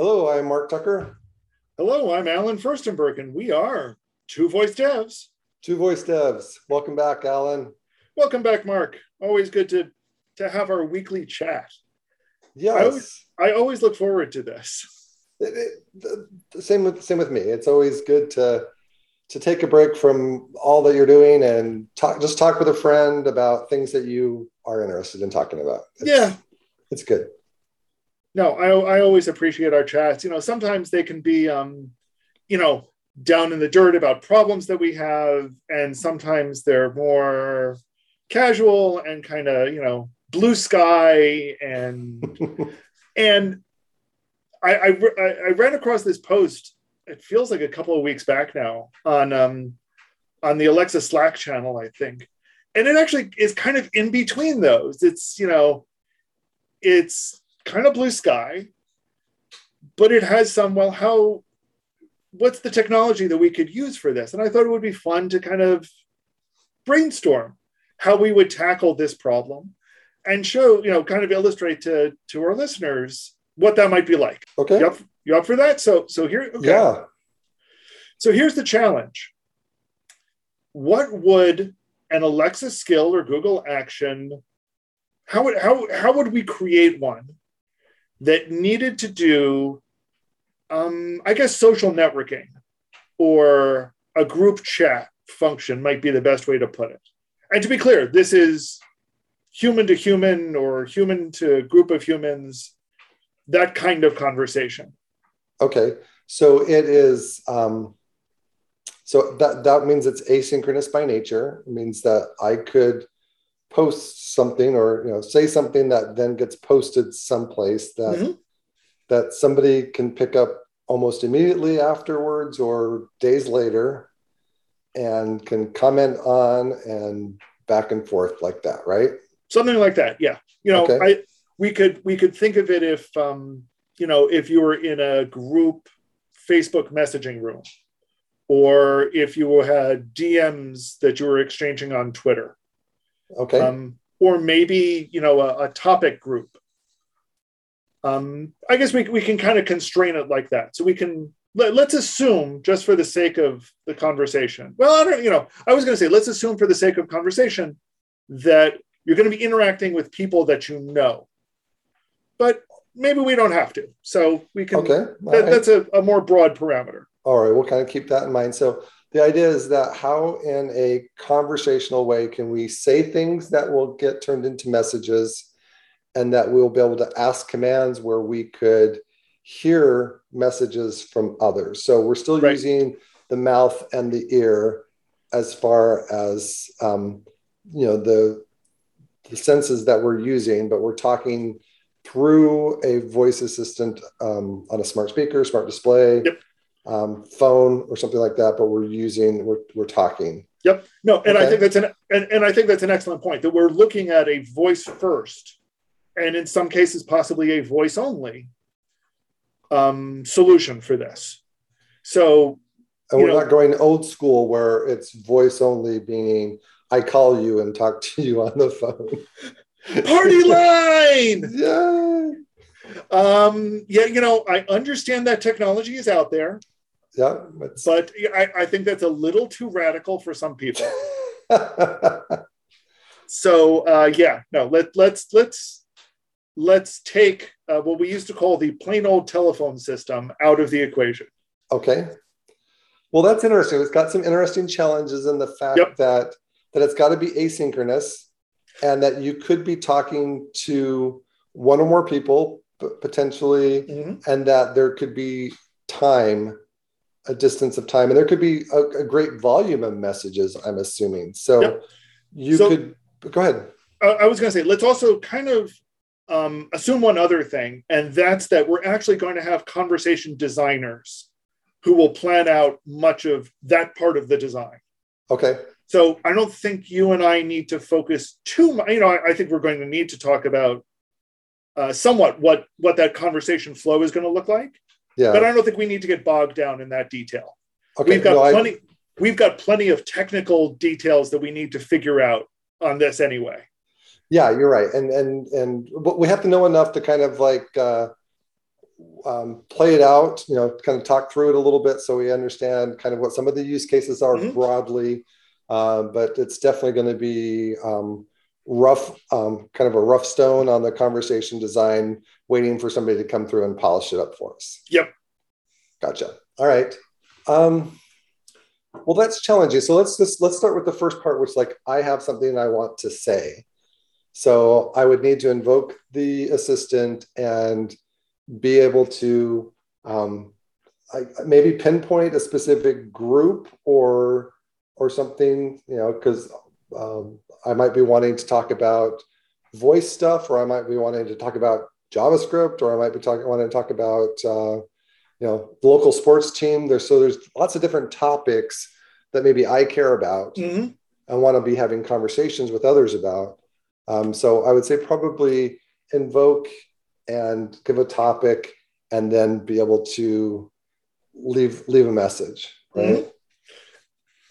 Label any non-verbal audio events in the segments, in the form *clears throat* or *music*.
Hello, I'm Mark Tucker. Hello, I'm Allen Firstenberg, and we are Two Voice Devs. Two Voice Devs. Welcome back, Alan. Welcome back, Mark. Always good to to have our weekly chat. Yes. I always, I always look forward to this. It, it, the same with same with me. It's always good to to take a break from all that you're doing and talk just talk with a friend about things that you are interested in talking about. It's, yeah. It's good no, I, I always appreciate our chats. You know, sometimes they can be, um, you know, down in the dirt about problems that we have, and sometimes they're more casual and kind of, you know, blue sky and *laughs* and I, I I ran across this post. It feels like a couple of weeks back now on um on the Alexa Slack channel, I think, and it actually is kind of in between those. It's you know, it's kind of blue sky, but it has some, well, how, what's the technology that we could use for this? And I thought it would be fun to kind of brainstorm how we would tackle this problem and show, you know, kind of illustrate to, to our listeners what that might be like. Okay. You up, you up for that? So, so here, okay. Yeah. So here's the challenge. What would an Alexa skill or Google action, how would, how, how would we create one that needed to do, um, I guess, social networking or a group chat function might be the best way to put it. And to be clear, this is human to human or human to group of humans, that kind of conversation. Okay. So it is, um, so that, that means it's asynchronous by nature. It means that I could post something or you know say something that then gets posted someplace that mm-hmm. that somebody can pick up almost immediately afterwards or days later and can comment on and back and forth like that right something like that yeah you know okay. i we could we could think of it if um you know if you were in a group facebook messaging room or if you had dms that you were exchanging on twitter Okay. Um, or maybe you know a, a topic group. Um, I guess we we can kind of constrain it like that. So we can let, us assume, just for the sake of the conversation. Well, I don't. You know, I was going to say let's assume for the sake of conversation that you're going to be interacting with people that you know, but maybe we don't have to. So we can. Okay. That, right. That's a, a more broad parameter. All right, we'll kind of keep that in mind. So the idea is that how in a conversational way can we say things that will get turned into messages and that we'll be able to ask commands where we could hear messages from others so we're still right. using the mouth and the ear as far as um, you know the the senses that we're using but we're talking through a voice assistant um, on a smart speaker smart display yep um, phone or something like that, but we're using we're we're talking. Yep. No, and okay. I think that's an and, and I think that's an excellent point that we're looking at a voice first, and in some cases possibly a voice only um, solution for this. So and we're know, not going old school where it's voice only, meaning I call you and talk to you on the phone. Party *laughs* line. yeah. Um, yeah, you know, I understand that technology is out there. Yeah, but I, I think that's a little too radical for some people. *laughs* so uh, yeah, no, let let's let's let's take uh, what we used to call the plain old telephone system out of the equation. Okay. Well, that's interesting. It's got some interesting challenges in the fact yep. that that it's got to be asynchronous, and that you could be talking to one or more people potentially, mm-hmm. and that there could be time a distance of time and there could be a, a great volume of messages i'm assuming. So yep. you so, could go ahead. I was going to say let's also kind of um, assume one other thing and that's that we're actually going to have conversation designers who will plan out much of that part of the design. Okay. So i don't think you and i need to focus too much you know I, I think we're going to need to talk about uh, somewhat what what that conversation flow is going to look like yeah. But I don't think we need to get bogged down in that detail. Okay. We've got no, plenty. I... We've got plenty of technical details that we need to figure out on this anyway. Yeah, you're right, and and and but we have to know enough to kind of like uh, um, play it out, you know, kind of talk through it a little bit so we understand kind of what some of the use cases are mm-hmm. broadly. Uh, but it's definitely going to be um, rough, um, kind of a rough stone on the conversation design, waiting for somebody to come through and polish it up for us. Yep. Gotcha. All right. Um, well, that's challenging. So let's just let's start with the first part, which like I have something I want to say. So I would need to invoke the assistant and be able to um, I, maybe pinpoint a specific group or or something, you know, because um, I might be wanting to talk about voice stuff, or I might be wanting to talk about JavaScript, or I might be talking wanting to talk about uh, you know the local sports team. There's so there's lots of different topics that maybe I care about mm-hmm. and want to be having conversations with others about. Um, so I would say probably invoke and give a topic and then be able to leave leave a message right mm-hmm.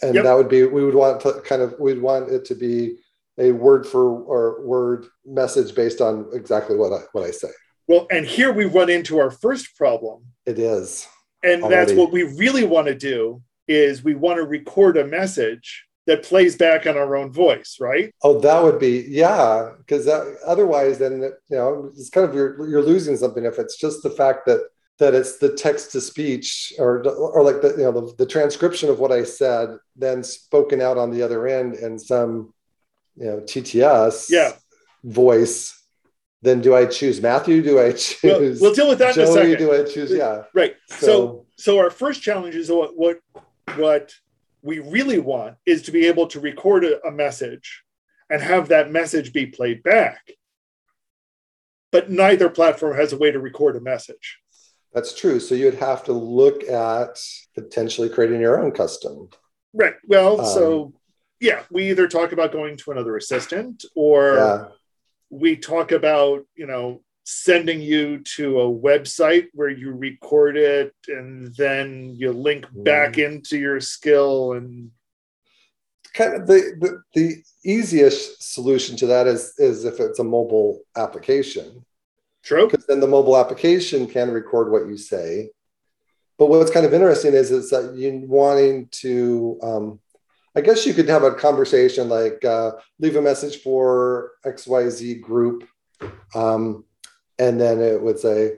And yep. that would be we would want to kind of we'd want it to be a word for or word message based on exactly what i what i say well and here we run into our first problem it is and already. that's what we really want to do is we want to record a message that plays back on our own voice, right? Oh, that would be yeah, because otherwise, then you know, it's kind of you're you're losing something if it's just the fact that that it's the text to speech or or like the you know the, the transcription of what I said, then spoken out on the other end in some you know TTS yeah. voice. Then do I choose Matthew? Do I choose? Well, we'll deal with that Joey, in a second. Do I choose? Yeah. Right. So, so, so our first challenge is what what what we really want is to be able to record a, a message and have that message be played back. But neither platform has a way to record a message. That's true. So you'd have to look at potentially creating your own custom. Right. Well, um, so yeah, we either talk about going to another assistant or yeah. we talk about, you know, sending you to a website where you record it and then you link back mm. into your skill and kind of the, the, the easiest solution to that is is if it's a mobile application true. Because then the mobile application can record what you say. But what's kind of interesting is is that you wanting to um, i guess you could have a conversation like uh, leave a message for xyz group um, and then it would say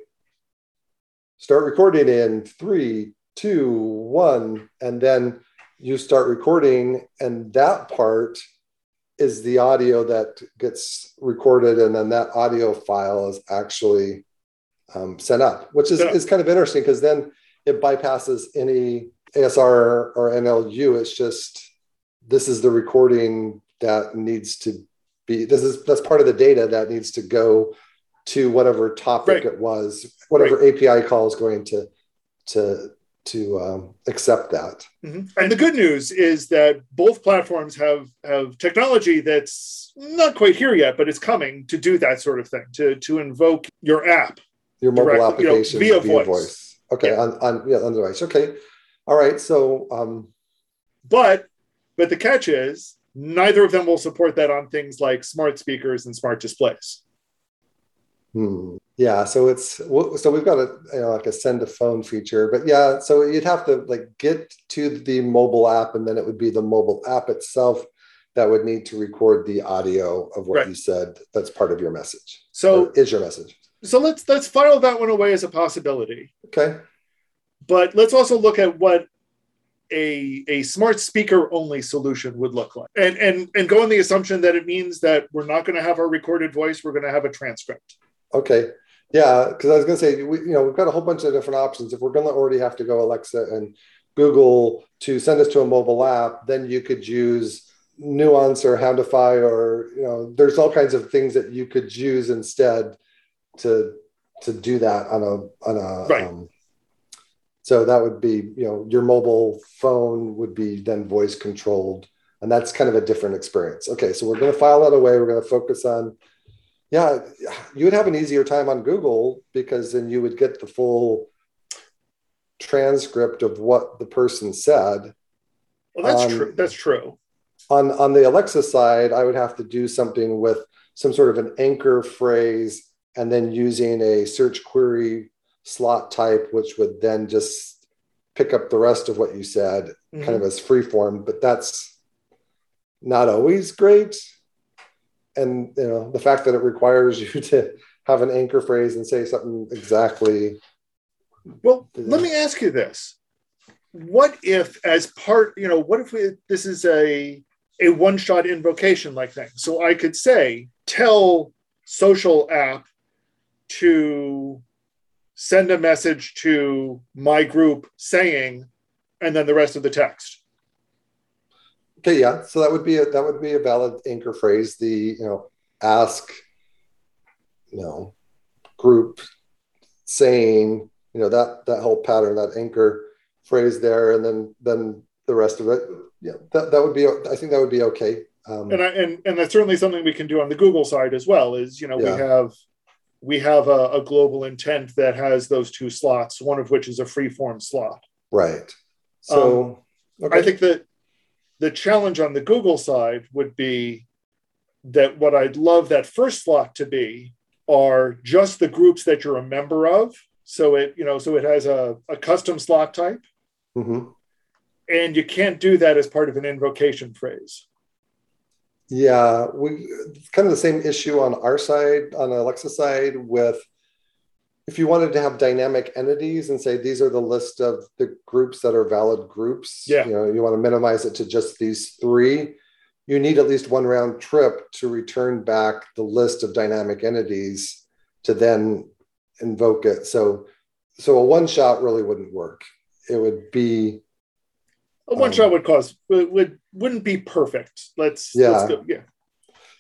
start recording in three two one and then you start recording and that part is the audio that gets recorded and then that audio file is actually um, sent up which is, yeah. is kind of interesting because then it bypasses any asr or nlu it's just this is the recording that needs to be this is that's part of the data that needs to go to whatever topic right. it was, whatever right. API call is going to to to um, accept that. Mm-hmm. And the good news is that both platforms have have technology that's not quite here yet, but it's coming to do that sort of thing to to invoke your app, your mobile directly, application you know, via, via, voice. voice. Okay, yeah. on, on yeah on device. Okay, all right. So, um, but but the catch is neither of them will support that on things like smart speakers and smart displays. Hmm. Yeah, so it's so we've got a you know, like a send a phone feature, but yeah, so you'd have to like get to the mobile app, and then it would be the mobile app itself that would need to record the audio of what right. you said. That's part of your message. So is your message. So let's let's file that one away as a possibility. Okay. But let's also look at what a, a smart speaker only solution would look like and and and go on the assumption that it means that we're not going to have our recorded voice we're going to have a transcript Okay. Yeah, because I was going to say, we, you know, we've got a whole bunch of different options. If we're going to already have to go Alexa and Google to send us to a mobile app, then you could use Nuance or Houndify, or you know, there's all kinds of things that you could use instead to to do that on a on a. Right. Um, so that would be, you know, your mobile phone would be then voice controlled, and that's kind of a different experience. Okay, so we're going to file that away. We're going to focus on yeah, you would have an easier time on Google because then you would get the full transcript of what the person said. Well, that's um, true. That's true. On on the Alexa side, I would have to do something with some sort of an anchor phrase and then using a search query slot type, which would then just pick up the rest of what you said, mm-hmm. kind of as free form. But that's not always great. And you know, the fact that it requires *laughs* you to have an anchor phrase and say something exactly. Well, let me ask you this. What if, as part, you know, what if we, this is a a one shot invocation like thing? So I could say, tell social app to send a message to my group saying, and then the rest of the text. Okay, yeah. So that would be a that would be a valid anchor phrase. The you know ask, you know, group saying, you know that that whole pattern, that anchor phrase there, and then then the rest of it. Yeah, that, that would be. I think that would be okay. Um, and I, and and that's certainly something we can do on the Google side as well. Is you know yeah. we have we have a, a, global intent that has those two slots, one of which is a free form slot. Right. So um, okay. I think that the challenge on the Google side would be that what I'd love that first slot to be are just the groups that you're a member of. So it, you know, so it has a, a custom slot type. Mm-hmm. And you can't do that as part of an invocation phrase. Yeah, we kind of the same issue on our side, on the Alexa side, with if you wanted to have dynamic entities and say these are the list of the groups that are valid groups, yeah. you know, you want to minimize it to just these three, you need at least one round trip to return back the list of dynamic entities to then invoke it. So so a one shot really wouldn't work. It would be a one um, shot would cause would wouldn't be perfect. Let's yeah let's go, yeah.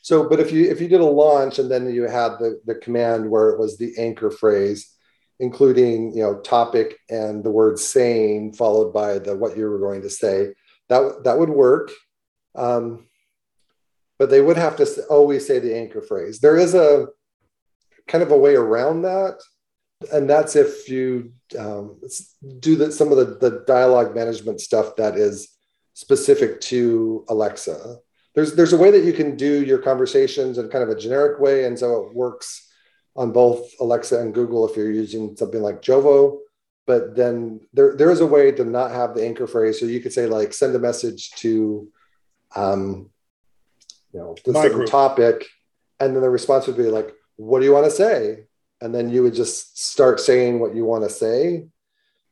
So, but if you if you did a launch and then you had the the command where it was the anchor phrase, including you know topic and the word saying followed by the what you were going to say, that that would work. Um, but they would have to always say the anchor phrase. There is a kind of a way around that, and that's if you um, do the, some of the, the dialogue management stuff that is specific to Alexa. There's there's a way that you can do your conversations in kind of a generic way, and so it works on both Alexa and Google if you're using something like Jovo. But then there there is a way to not have the anchor phrase, so you could say like send a message to, um, you know, this certain topic, and then the response would be like, "What do you want to say?" And then you would just start saying what you want to say.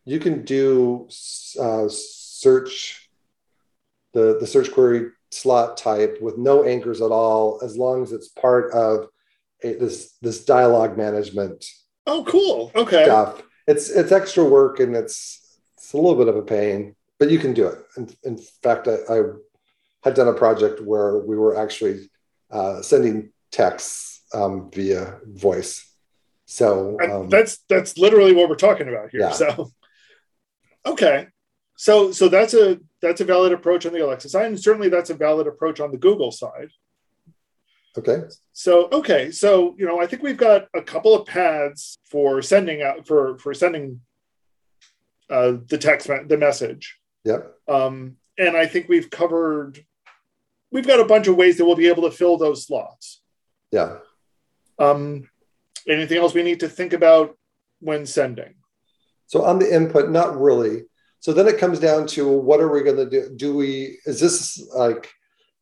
You can do uh, search the the search query slot type with no anchors at all, as long as it's part of a, this this dialogue management. Oh, cool. Okay. Stuff. It's it's extra work and it's it's a little bit of a pain, but you can do it. In, in fact, I, I had done a project where we were actually uh, sending texts um, via voice. So um, that's that's literally what we're talking about here. Yeah. So okay, so so that's a that's a valid approach on the Alexa side, and certainly that's a valid approach on the Google side. Okay. So okay, so you know, I think we've got a couple of paths for sending out for for sending uh, the text the message. Yep. Um, and I think we've covered. We've got a bunch of ways that we'll be able to fill those slots. Yeah. Um, anything else we need to think about when sending? So on the input, not really. So then it comes down to what are we going to do? Do we, is this like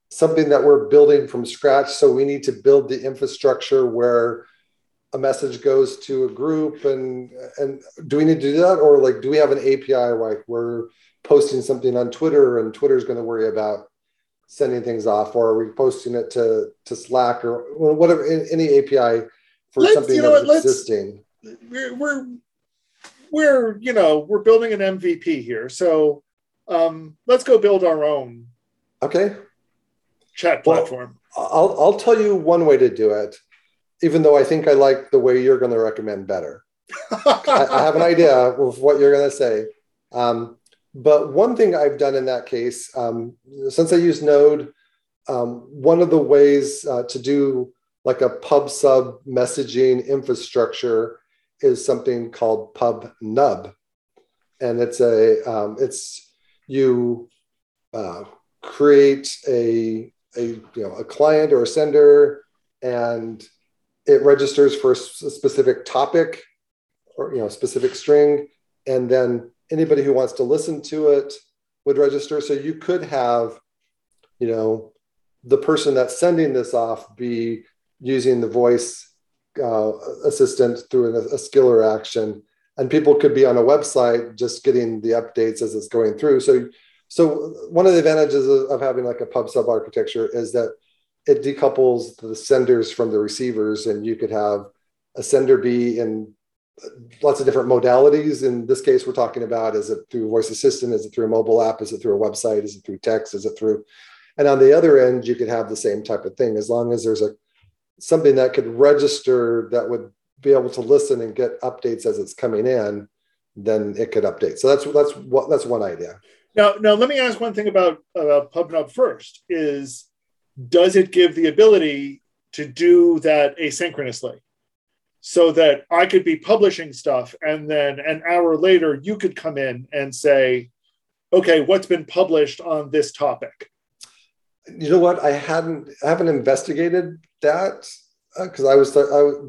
something that we're building from scratch? So we need to build the infrastructure where a message goes to a group and, and do we need to do that? Or like, do we have an API like we're posting something on Twitter and Twitter's going to worry about sending things off or are we posting it to, to Slack or whatever, any API for let's, something you know that's what, existing? We're, we're we're you know we're building an MVP here, so um, let's go build our own. Okay. Chat platform. Well, I'll I'll tell you one way to do it, even though I think I like the way you're going to recommend better. *laughs* I, I, have an idea of what you're going to say. Um, but one thing I've done in that case, um, since I use Node, um, one of the ways uh, to do like a pub sub messaging infrastructure is something called PubNub, and it's a um, it's you uh, create a a you know a client or a sender, and it registers for a specific topic or you know specific string, and then anybody who wants to listen to it would register. So you could have, you know, the person that's sending this off be using the voice uh, assistant through a, a skiller action, and people could be on a website just getting the updates as it's going through. So, so one of the advantages of, of having like a pub sub architecture is that it decouples the senders from the receivers, and you could have a sender be in lots of different modalities. In this case, we're talking about is it through voice assistant? Is it through a mobile app? Is it through a website? Is it through text? Is it through? And on the other end, you could have the same type of thing as long as there's a something that could register that would be able to listen and get updates as it's coming in, then it could update. So that's that's what that's one idea. Now, now let me ask one thing about uh, PubNub first: is does it give the ability to do that asynchronously? so that I could be publishing stuff and then an hour later you could come in and say, okay, what's been published on this topic? You know what? I hadn't, I haven't investigated that because uh, I was, I,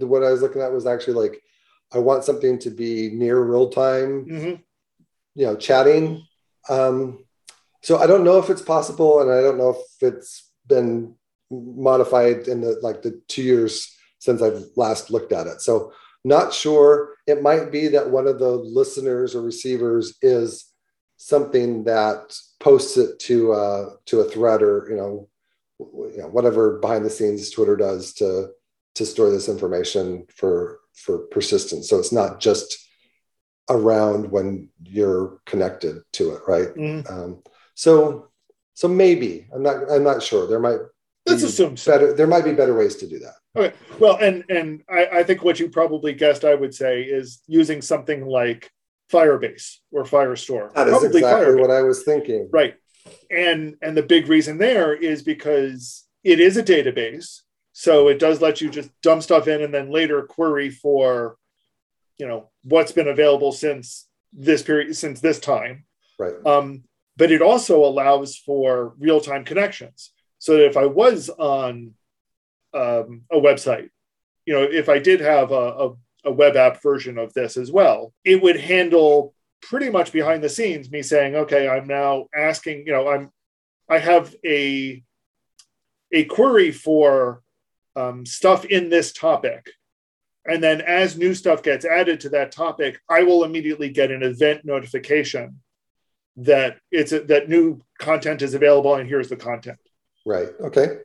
what I was looking at was actually like, I want something to be near real time, mm-hmm. you know, chatting. Um, so I don't know if it's possible, and I don't know if it's been modified in the like the two years since I've last looked at it. So not sure. It might be that one of the listeners or receivers is something that posts it to uh, to a thread or you know, you know whatever behind the scenes Twitter does to to store this information for for persistence. So it's not just around when you're connected to it, right? Mm. Um, so so maybe I'm not I'm not sure. There might let's assume so. better. There might be better ways to do that. Okay. Well, and and I, I think what you probably guessed, I would say, is using something like Firebase or Firestore. That is probably exactly Firebase. what I was thinking. Right. And and the big reason there is because it is a database. So it does let you just dump stuff in and then later query for, you know, what's been available since this period, since this time. Right. Um, but it also allows for real-time connections. So that if I was on um, a website. You know, if I did have a, a, a web app version of this as well, it would handle pretty much behind the scenes me saying, okay, I'm now asking, you know, I'm I have a a query for um, stuff in this topic. And then as new stuff gets added to that topic, I will immediately get an event notification that it's a, that new content is available and here's the content. Right. Okay.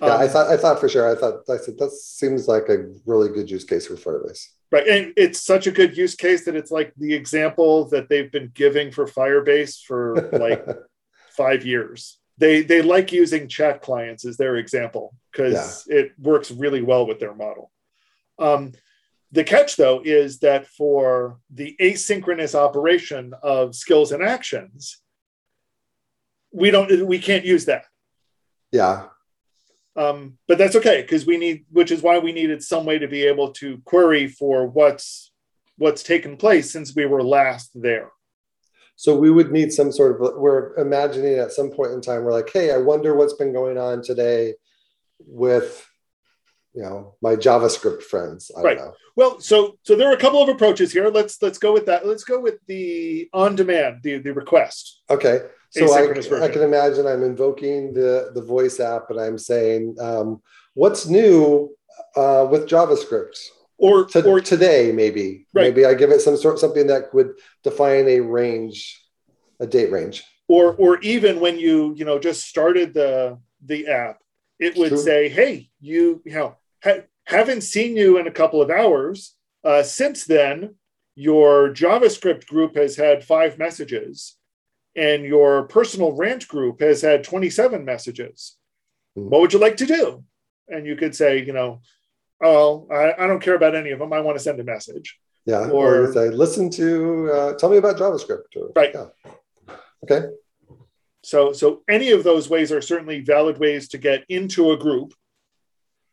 Yeah, um, I thought I thought for sure. I thought I said that seems like a really good use case for Firebase. Right, and it's such a good use case that it's like the example that they've been giving for Firebase for like *laughs* five years. They they like using chat clients as their example because yeah. it works really well with their model. Um, the catch though is that for the asynchronous operation of skills and actions, we don't we can't use that. Yeah, um, but that's okay because we need, which is why we needed some way to be able to query for what's what's taken place since we were last there. So we would need some sort of. We're imagining at some point in time, we're like, hey, I wonder what's been going on today with, you know, my JavaScript friends. I right. Well, so so there are a couple of approaches here. Let's let's go with that. Let's go with the on demand, the the request. Okay so I, I, can imagine I'm invoking the, the voice app and I'm saying, um, what's new uh, with JavaScript? Or, to, or today, maybe. Right. Maybe I give it some sort something that would define a range, a date range. Or or even when you, you know, just started the the app, it would True. say, hey, you, you know, ha- haven't seen you in a couple of hours. Uh, since then, your JavaScript group has had five messages and your personal rant group has had 27 messages. Mm-hmm. What would you like to do? And you could say, you know, oh, I, I, don't care about any of them. I want to send a message. Yeah. Or, or say, listen to, uh, tell me about JavaScript. Or, right. Yeah. Okay. So, so any of those ways are certainly valid ways to get into a group.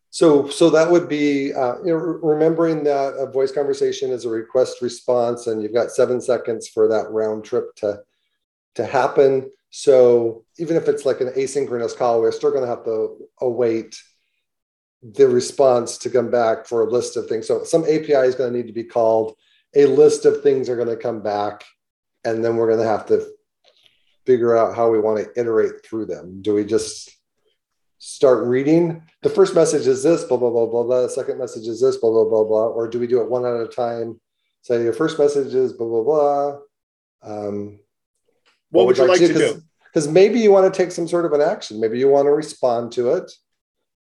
So, so that would be, uh, you know, remembering that a voice conversation is a request response, and you've got seven seconds for that round trip to to happen. So even if it's like an asynchronous call, we're still going to have to await the response to come back for a list of things. So some API is going to need to be called, a list of things are going to come back, and then we're going to have to figure out how we want to iterate through them. Do we just start reading? The first message is this, blah, blah, blah, blah, blah. The second message is this, blah, blah, blah, blah. Or do we do it one at a time? Say your first message is blah, blah, blah. Um, what, would you like, to do? Because maybe you want to take some sort of an action. Maybe you want to respond to it.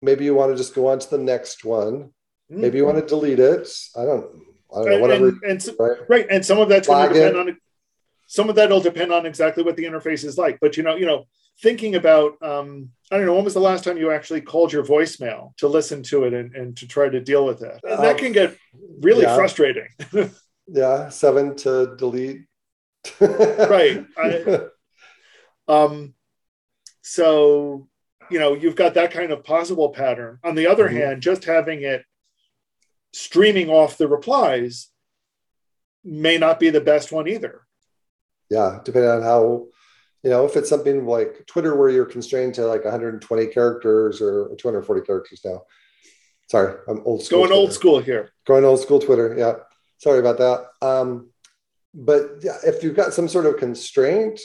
Maybe you want to just go on to the next one. Mm-hmm. Maybe you want to delete it. I don't, I don't know, whatever. And, and, right? right. And some of that's going to depend it. on some of that'll depend on exactly what the interface is like. But you know, you know, thinking about um, I don't know, when was the last time you actually called your voicemail to listen to it and, and to try to deal with it? And that um, can get really yeah. frustrating. *laughs* yeah, seven to delete. Right. *laughs* I, um, so you know, you've got that kind of possible pattern. On the other mm-hmm. hand, just having it streaming off the replies may not be the best one either yeah, depending on how, you know, if it's something like Twitter where you're constrained to like 120 characters or 240 characters now. Sorry, I'm old school. Going Twitter. old school here. Going old school Twitter. Yeah. Sorry about that. Um, but if you've got some sort of constraint,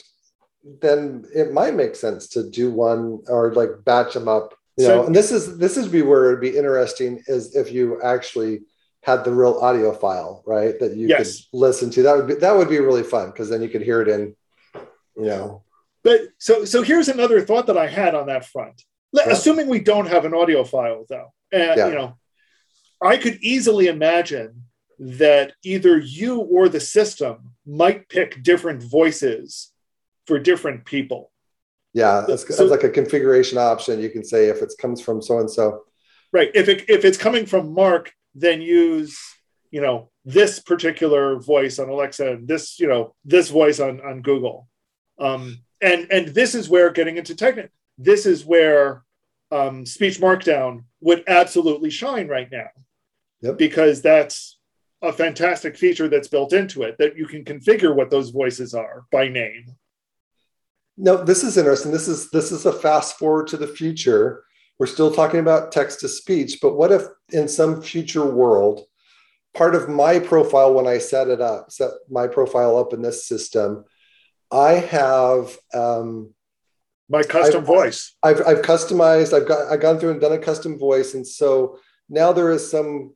then it might make sense to do one or like batch them up. You so, know, and this is this is be where it'd be interesting is if you actually had the real audio file, right? That you yes. could listen to. That would be that would be really fun because then you could hear it in, you know. But so so here's another thought that I had on that front. Yeah. Assuming we don't have an audio file though, and yeah. you know, I could easily imagine that either you or the system might pick different voices for different people. Yeah, that's, so, like a configuration option. You can say if it comes from so and so. Right. If it if it's coming from Mark, then use you know this particular voice on Alexa and this you know this voice on on Google. Um, and and this is where getting into technical. This is where um, speech markdown would absolutely shine right now, yep. because that's a fantastic feature that's built into it that you can configure what those voices are by name. No, this is interesting. This is this is a fast forward to the future we're still talking about text to speech, but what if in some future world, part of my profile when I set it up, set my profile up in this system, I have um, my custom I've, voice. I've, I've customized, I've got I've gone through and done a custom voice. And so now there is some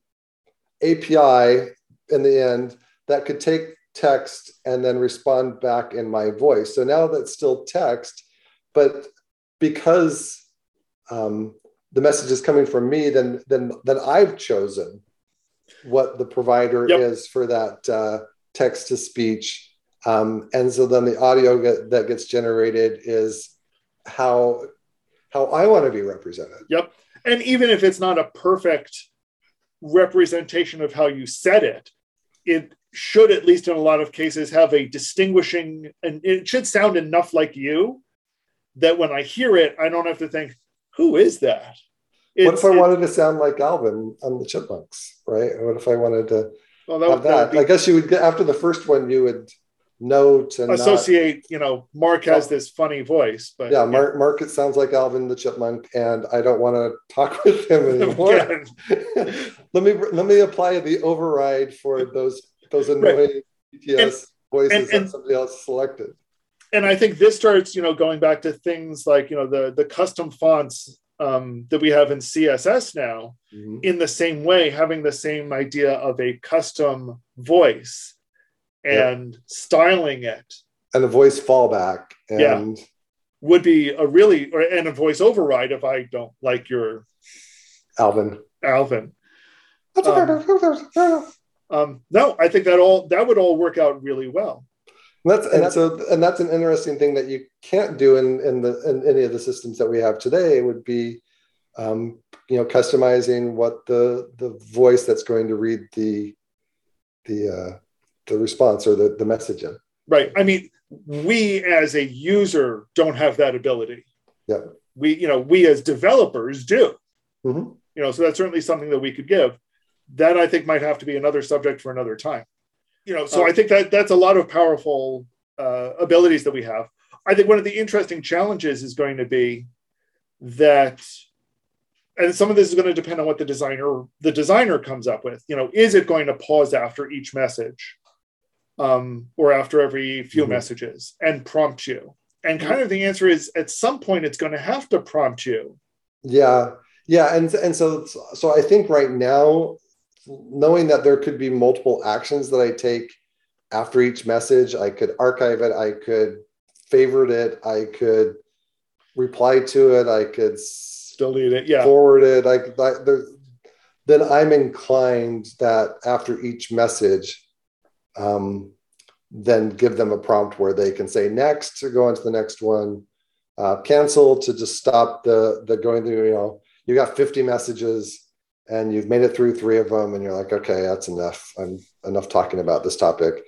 API in the end that could take text and then respond back in my voice. So now that's still text, but because um, the message is coming from me, then then then I've chosen what the provider yep. is for that uh, text to speech, um, and so then the audio get, that gets generated is how how I want to be represented. Yep, and even if it's not a perfect representation of how you said it, it should at least in a lot of cases have a distinguishing and it should sound enough like you that when I hear it, I don't have to think, who is that? It's, what if I wanted to sound like Alvin on the Chipmunks, right? What if I wanted to well, that, have that? Be, I guess you would get after the first one, you would note and associate. Not, you know, Mark has this funny voice, but yeah, Mark, yeah. Mark, it sounds like Alvin the Chipmunk, and I don't want to talk *laughs* with him anymore. *laughs* let me let me apply the override for those those annoying right. TTS and, voices and, and, that somebody else selected and I think this starts, you know, going back to things like, you know, the the custom fonts um, that we have in CSS now, mm-hmm. in the same way, having the same idea of a custom voice and yep. styling it, and a voice fallback, and yeah, would be a really or and a voice override if I don't like your Alvin. Alvin. Um, um, no, I think that all that would all work out really well. And that's and, and that's, so and that's an interesting thing that you can't do in in the in any of the systems that we have today would be um, you know customizing what the the voice that's going to read the the uh, the response or the the message in. Right. I mean, we as a user don't have that ability. Yeah. We you know we as developers do. Mm-hmm. You know, so that's certainly something that we could give. That I think might have to be another subject for another time you know, so I think that that's a lot of powerful uh, abilities that we have. I think one of the interesting challenges is going to be that and some of this is going to depend on what the designer the designer comes up with. You know, is it going to pause after each message, um, or after every few mm-hmm. messages, and prompt you? And kind of the answer is at some point it's going to have to prompt you. Yeah, yeah, and and so so I think right now, knowing that there could be multiple actions that I take after each message, I could archive it, I could favorite it, I could reply to it, I could delete it, yeah, forward it. Like that, then I'm inclined that after each message, um, then give them a prompt where they can say next to go on to the next one, uh, cancel to just stop the the going through. You know, you got 50 messages and you've made it through three of them, and you're like, okay, that's enough. I'm enough talking about this topic.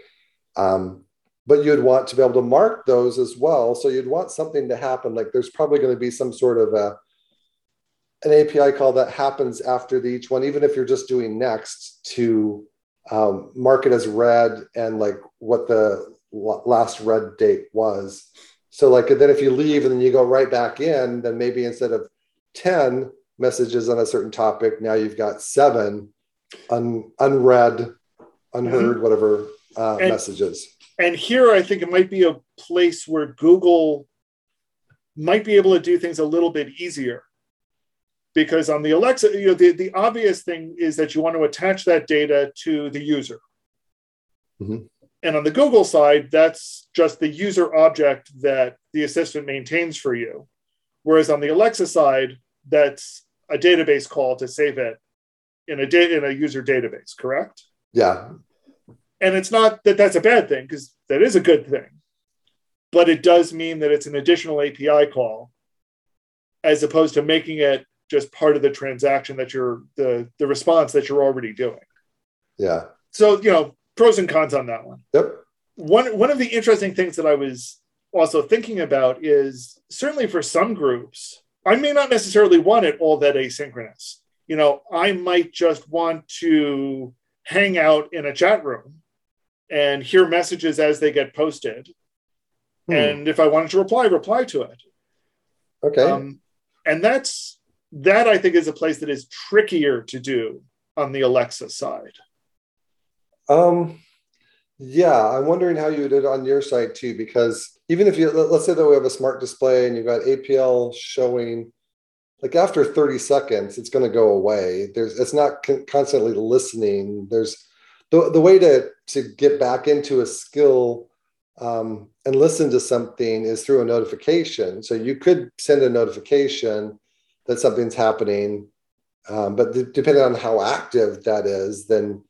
Um, but you'd want to be able to mark those as well. So you'd want something to happen. Like there's probably going to be some sort of a, an API call that happens after the, each one, even if you're just doing next to um, mark it as read and like what the last read date was. So like then if you leave and then you go right back in, then maybe instead of 10 messages on a certain topic, now you've got seven un, unread, unheard, mm-hmm. whatever uh, and, messages and here I think it might be a place where Google might be able to do things a little bit easier. Because on the Alexa, you know, the, the obvious thing is that you want to attach that data to the user. Mm-hmm. And on the Google side, that's just the user object that the assistant maintains for you. Whereas on the Alexa side, that's a database call to save it in a da- in a user database, correct? Yeah, and it's not that that's a bad thing because that is a good thing but it does mean that it's an additional api call as opposed to making it just part of the transaction that you're the the response that you're already doing yeah so you know pros and cons on that one yep one one of the interesting things that i was also thinking about is certainly for some groups i may not necessarily want it all that asynchronous you know i might just want to hang out in a chat room and hear messages as they get posted. Hmm. And if I wanted to reply, reply to it. Okay. Um, and that's that I think is a place that is trickier to do on the Alexa side. Um, yeah, I'm wondering how you did on your side too, because even if you let's say that we have a smart display and you've got APL showing, like after 30 seconds, it's going to go away. There's it's not con- constantly listening. There's the, the way to to get back into a skill um, and listen to something is through a notification. So you could send a notification that something's happening, um, but depending on how active that is, then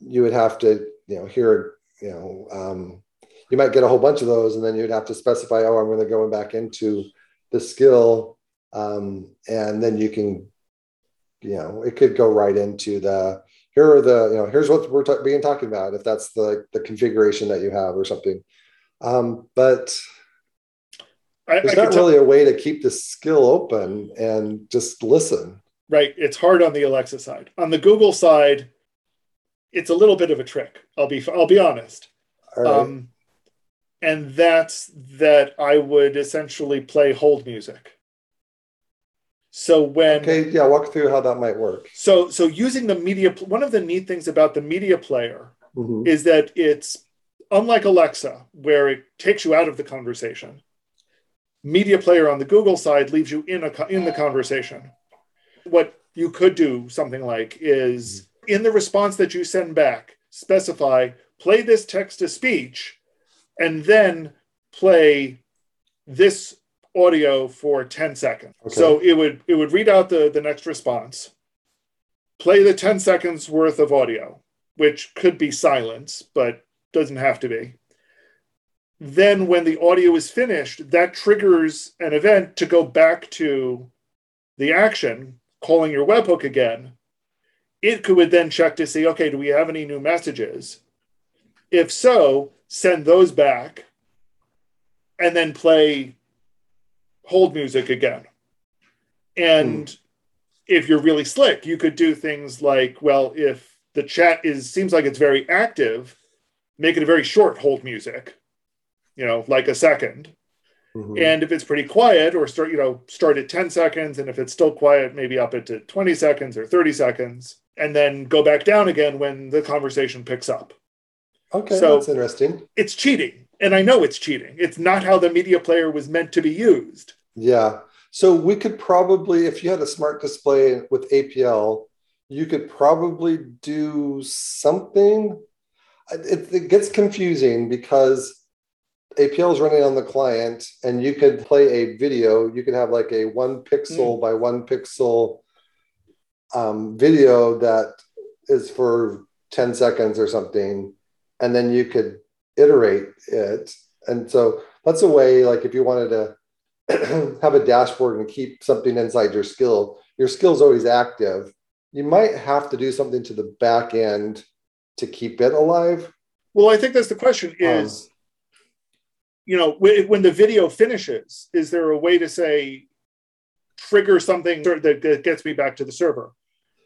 you would have to, you know, hear, you know, um, you might get a whole bunch of those, and then you'd have to specify, oh, I'm going to go back into the skill, um, and then you can, you know, it could go right into the here are the you know here's what we're t- being talking about if that's the the configuration that you have or something. Um, but I, there's I not really tell- a way to keep the skill open and just listen right it's hard on the alexa side on the google side it's a little bit of a trick i'll be i'll be honest right. um, and that's that i would essentially play hold music so when okay, yeah, walk through how that might work. So so using the media, one of the neat things about the media player mm-hmm. is that it's unlike Alexa, where it takes you out of the conversation. Media player on the Google side leaves you in a in the conversation. What you could do something like is in the response that you send back, specify play this text to speech, and then play this audio for 10 seconds. Okay. So it would it would read out the, the next response, play the 10 seconds worth of audio, which could be silence, but doesn't have to be. Then when the audio is finished, that triggers an event to go back to the action, calling your webhook again. It could then check to see, okay, do we have any new messages? If so, send those back and then play hold music again. And hmm. if you're really slick, you could do things like, well, if the chat is seems like it's very active, make it a very short hold music, you know, like a second. Mm-hmm. And if it's pretty quiet, or start, you know, start at 10 seconds, and if it's still quiet, maybe up it to 20 seconds or 30 seconds, and then go back down again when the conversation picks up. Okay, so that's interesting. It's cheating, and I know it's cheating. It's not how the media player was meant to be used. Yeah. So we could probably, if you had a smart display with APL, you could probably do something. It, it gets confusing because APL is running on the client, and you could play a video. You could have like a one pixel mm. by one pixel um, video that is for 10 seconds or something, and then you could iterate it. And so that's a way, like if you wanted to *clears throat* have a dashboard and keep something inside your skill, your skill is always active. You might have to do something to the back end to keep it alive. Well, I think that's the question is um, you know, when the video finishes, is there a way to say trigger something that gets me back to the server?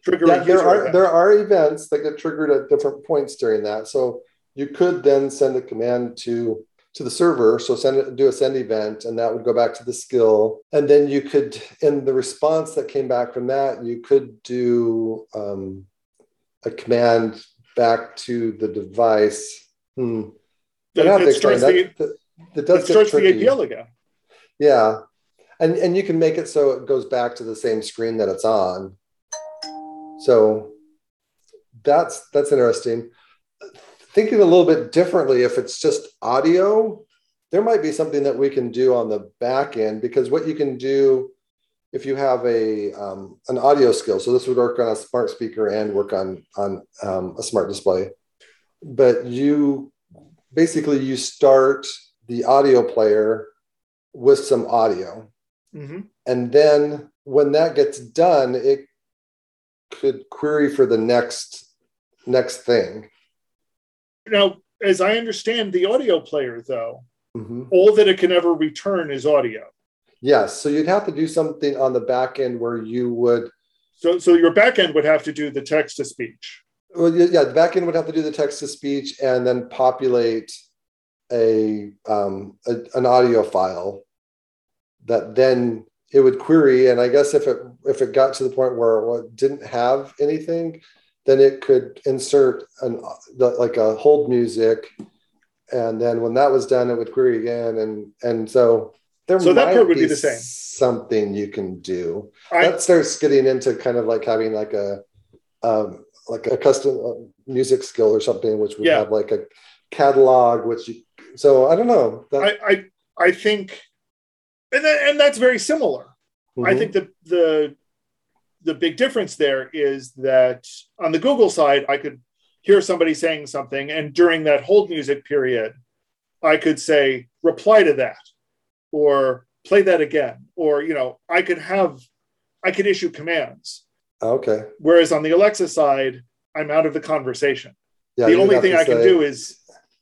Trigger yeah, there are event. there are events that get triggered at different points during that. So you could then send a command to to the server. So send it, do a send event, and that would go back to the skill. And then you could, in the response that came back from that, you could do um, a command back to the device. Hmm. That, that, starts the, it does it starts tricky. the APL again. Yeah, and and you can make it so it goes back to the same screen that it's on. So that's that's interesting. Thinking a little bit differently, if it's just audio, there might be something that we can do on the back end because what you can do if you have a um, an audio skill, so this would work on a smart speaker and work on on um, a smart display, but you basically you start the audio player with some audio. Mm-hmm. And then when that gets done, it could query for the next next thing. Now, as I understand the audio player, though, mm-hmm. all that it can ever return is audio. Yes. So you'd have to do something on the back end where you would. So, so your back end would have to do the text to speech. Well, yeah, the back end would have to do the text to speech and then populate a, um, a, an audio file that then it would query and i guess if it if it got to the point where it didn't have anything then it could insert an like a hold music and then when that was done it would query again and and so there so that part would be, be the same something you can do I, that starts getting into kind of like having like a um, like a custom uh, music skill or something which would yeah. have like a catalog which you so I don't know. That... I, I I think, and that, and that's very similar. Mm-hmm. I think the the the big difference there is that on the Google side, I could hear somebody saying something, and during that hold music period, I could say reply to that, or play that again, or you know, I could have, I could issue commands. Okay. Whereas on the Alexa side, I'm out of the conversation. Yeah, the only thing I say, can do is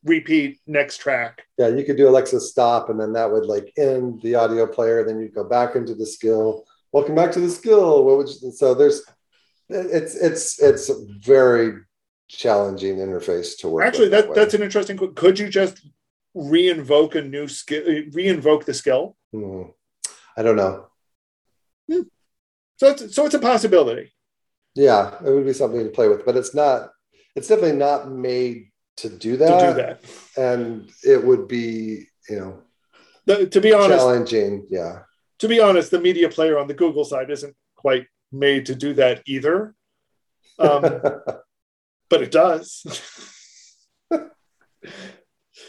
repeat next track. Yeah, you could do Alexa stop, and then that would like end the audio player. Then you'd go back into the skill. Welcome back to the skill. What would you, so there's it's it's it's very challenging interface to work. Actually, that, that that's an interesting. Could you just re-invoke a new skill? Re-invoke the skill? Hmm. I don't know. Hmm. So it's, so it's a possibility. Yeah, it would be something to play with, but it's not. It's definitely not made to do that. To do that, and it would be you know, the, to be honest, challenging. Yeah. To be honest, the media player on the Google side isn't quite made to do that either, um, *laughs* but it does. *laughs*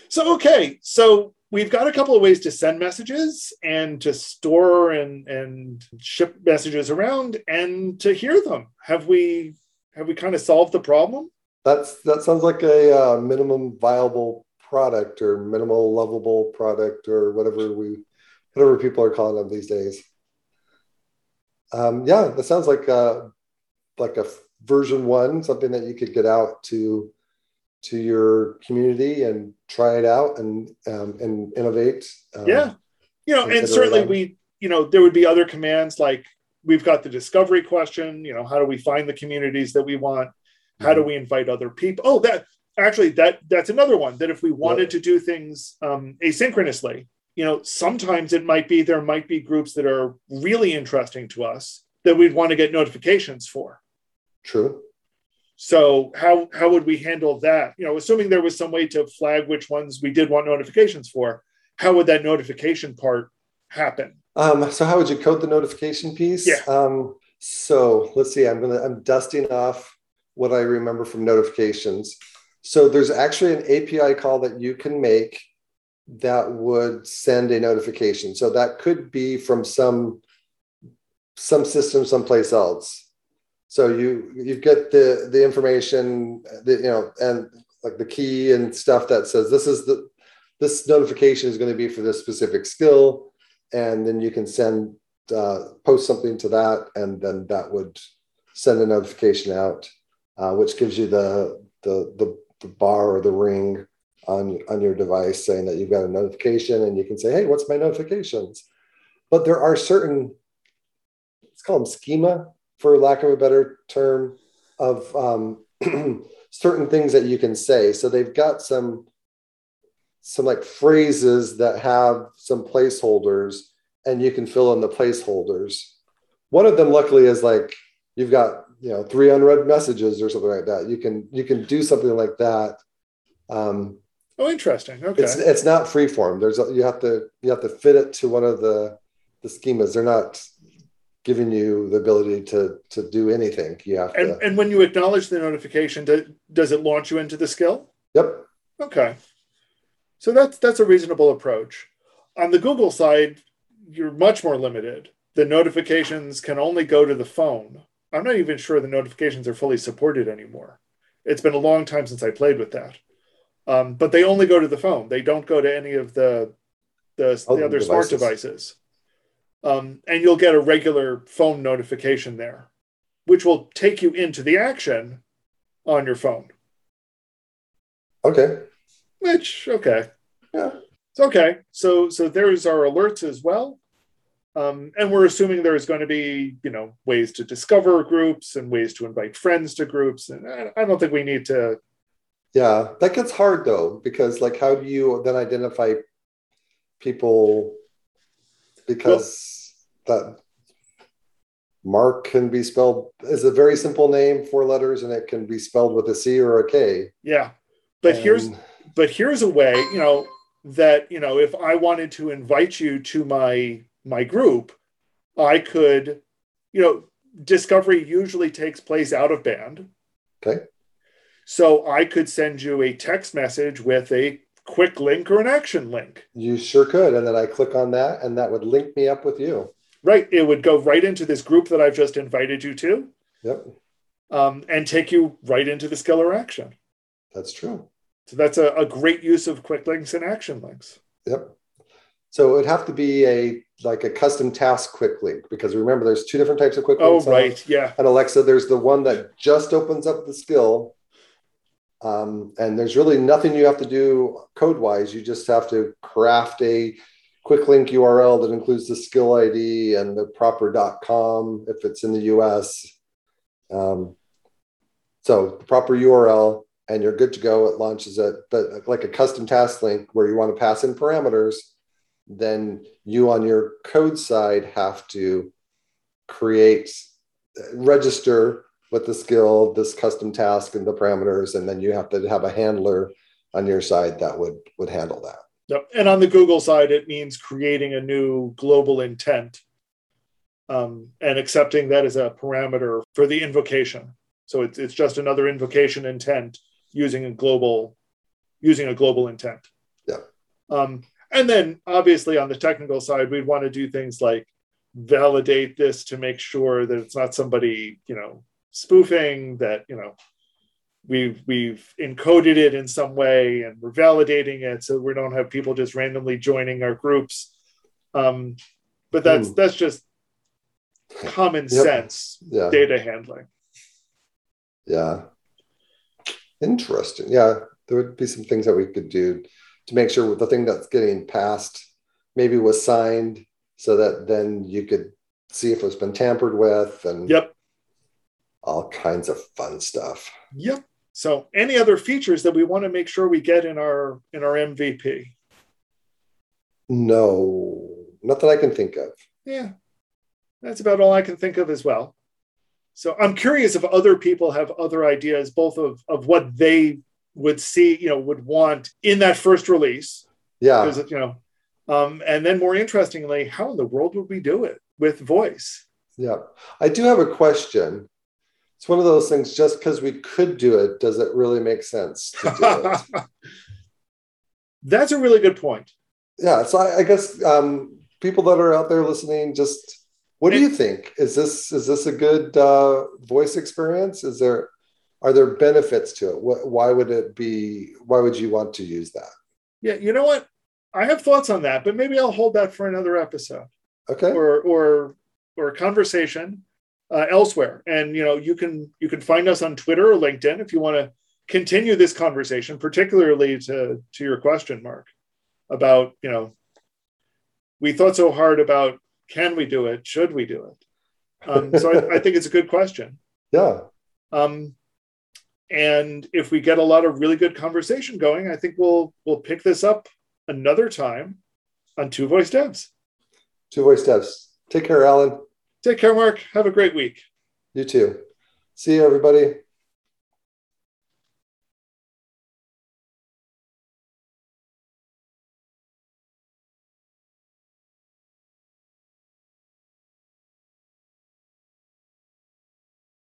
so okay, so we've got a couple of ways to send messages and to store and and ship messages around and to hear them. Have we have we kind of solved the problem? That's that sounds like a uh, minimum viable product or minimal lovable product or whatever we whatever people are calling them these days. Um, yeah, that sounds like a, uh, like a version one, something that you could get out to to your community and try it out and um, and innovate. Um, yeah, you know, and certainly we, you know, there would be other commands like we've got the discovery question. You know, how do we find the communities that we want? How do mm-hmm. we invite other people? Oh, that actually that that's another one that if we wanted to do things um, asynchronously, you know, sometimes it might be there might be groups that are really interesting to us that we'd want to get notifications for. True. So how how would we handle that? You know, assuming there was some way to flag which ones we did want notifications for, how would that notification part happen? Um, so how would you code the notification piece? Yeah. Um, so let's see. I'm gonna I'm dusting off what I remember from notifications. So there's actually an API call that you can make that would send a notification. So that could be from some some system someplace else. So you you get the the information, the, you know, and like the key and stuff that says this is the this notification is going to be for this specific skill, and then you can send uh, post something to that, and then that would send a notification out, uh, which gives you the, the the the bar or the ring on on your device saying that you've got a notification, and you can say, "Hey, what's my notifications?" But there are certain let's call them schema for lack of a better term, of um, *clears throat* certain things that you can say. So they've got some some like phrases that have some placeholders, and you can fill in the placeholders. One of them, luckily, is like you've got you know three unread messages or something like that. You can you can do something like that. Um, oh, interesting. Okay, it's it's not free form. There's a, you have to you have to fit it to one of the the schemas. They're not giving you the ability to to do anything. You have and, to. And when you acknowledge the notification, do, does it launch you into the skill? Yep. Okay. So that's that's a reasonable approach. On the Google side, you're much more limited. The notifications can only go to the phone. I'm not even sure the notifications are fully supported anymore. It's been a long time since I played with that. Um, but they only go to the phone. They don't go to any of the the, the other devices. smart devices um, and you'll get a regular phone notification there, which will take you into the action on your phone. Okay. Which okay. Yeah. It's okay. So so there's our alerts as well. Um, and we're assuming there's going to be, you know, ways to discover groups and ways to invite friends to groups. And I, I don't think we need to. Yeah, that gets hard though, because like, how do you then identify people because well, that Mark can be spelled is a very simple name, four letters, and it can be spelled with a C or a K. Yeah. But and, here's but here's a way, you know, that you know, if I wanted to invite you to my my group, I could, you know, discovery usually takes place out of band. Okay. So I could send you a text message with a quick link or an action link. You sure could. And then I click on that, and that would link me up with you. Right. It would go right into this group that I've just invited you to. Yep. Um, and take you right into the skill or action. That's true. So that's a, a great use of quick links and action links. Yep. So it would have to be a like a custom task quick link because remember there's two different types of quick oh, links. Oh, right. Yeah. And Alexa, there's the one that just opens up the skill um, and there's really nothing you have to do code wise. You just have to craft a quick link URL that includes the skill ID and the proper .com if it's in the US. Um, so the proper URL and you're good to go. It launches it, but like a custom task link where you want to pass in parameters, then you on your code side have to create, register with the skill, this custom task and the parameters, and then you have to have a handler on your side that would would handle that. Yep. And on the Google side, it means creating a new global intent um, and accepting that as a parameter for the invocation. So it's it's just another invocation intent using a global using a global intent. Yeah. Um, and then obviously on the technical side, we'd want to do things like validate this to make sure that it's not somebody you know spoofing that you know we've we've encoded it in some way and we're validating it so we don't have people just randomly joining our groups um, but that's mm. that's just common yep. sense yeah. data handling yeah interesting yeah there would be some things that we could do to make sure the thing that's getting passed maybe was signed so that then you could see if it's been tampered with and yep all kinds of fun stuff. Yep. So any other features that we want to make sure we get in our in our MVP? No, nothing I can think of. Yeah, that's about all I can think of as well. So I'm curious if other people have other ideas, both of, of what they would see, you know, would want in that first release. Yeah. Because, you know, um, and then more interestingly, how in the world would we do it with voice? Yeah. I do have a question. It's one of those things, just because we could do it, does it really make sense to do it? *laughs* That's a really good point. Yeah. So I, I guess um, people that are out there listening, just what do you think? Is this is this a good uh, voice experience? Is there are there benefits to it? What, why would it be? Why would you want to use that? Yeah, you know what? I have thoughts on that, but maybe I'll hold that for another episode. Okay. Or or or a conversation uh, elsewhere. And you know, you can you can find us on Twitter or LinkedIn if you want to continue this conversation, particularly to to your question, Mark, about you know, we thought so hard about can we do it? Should we do it? Um, so I, I, think it's a good question. *laughs* Yeah. Um, and if we get a lot of really good conversation going, I think we'll we'll pick this up another time on Two Voice Devs. Two Voice Devs. Take care, Allen. Take care, Mark. Have a great week. You too. See you, everybody.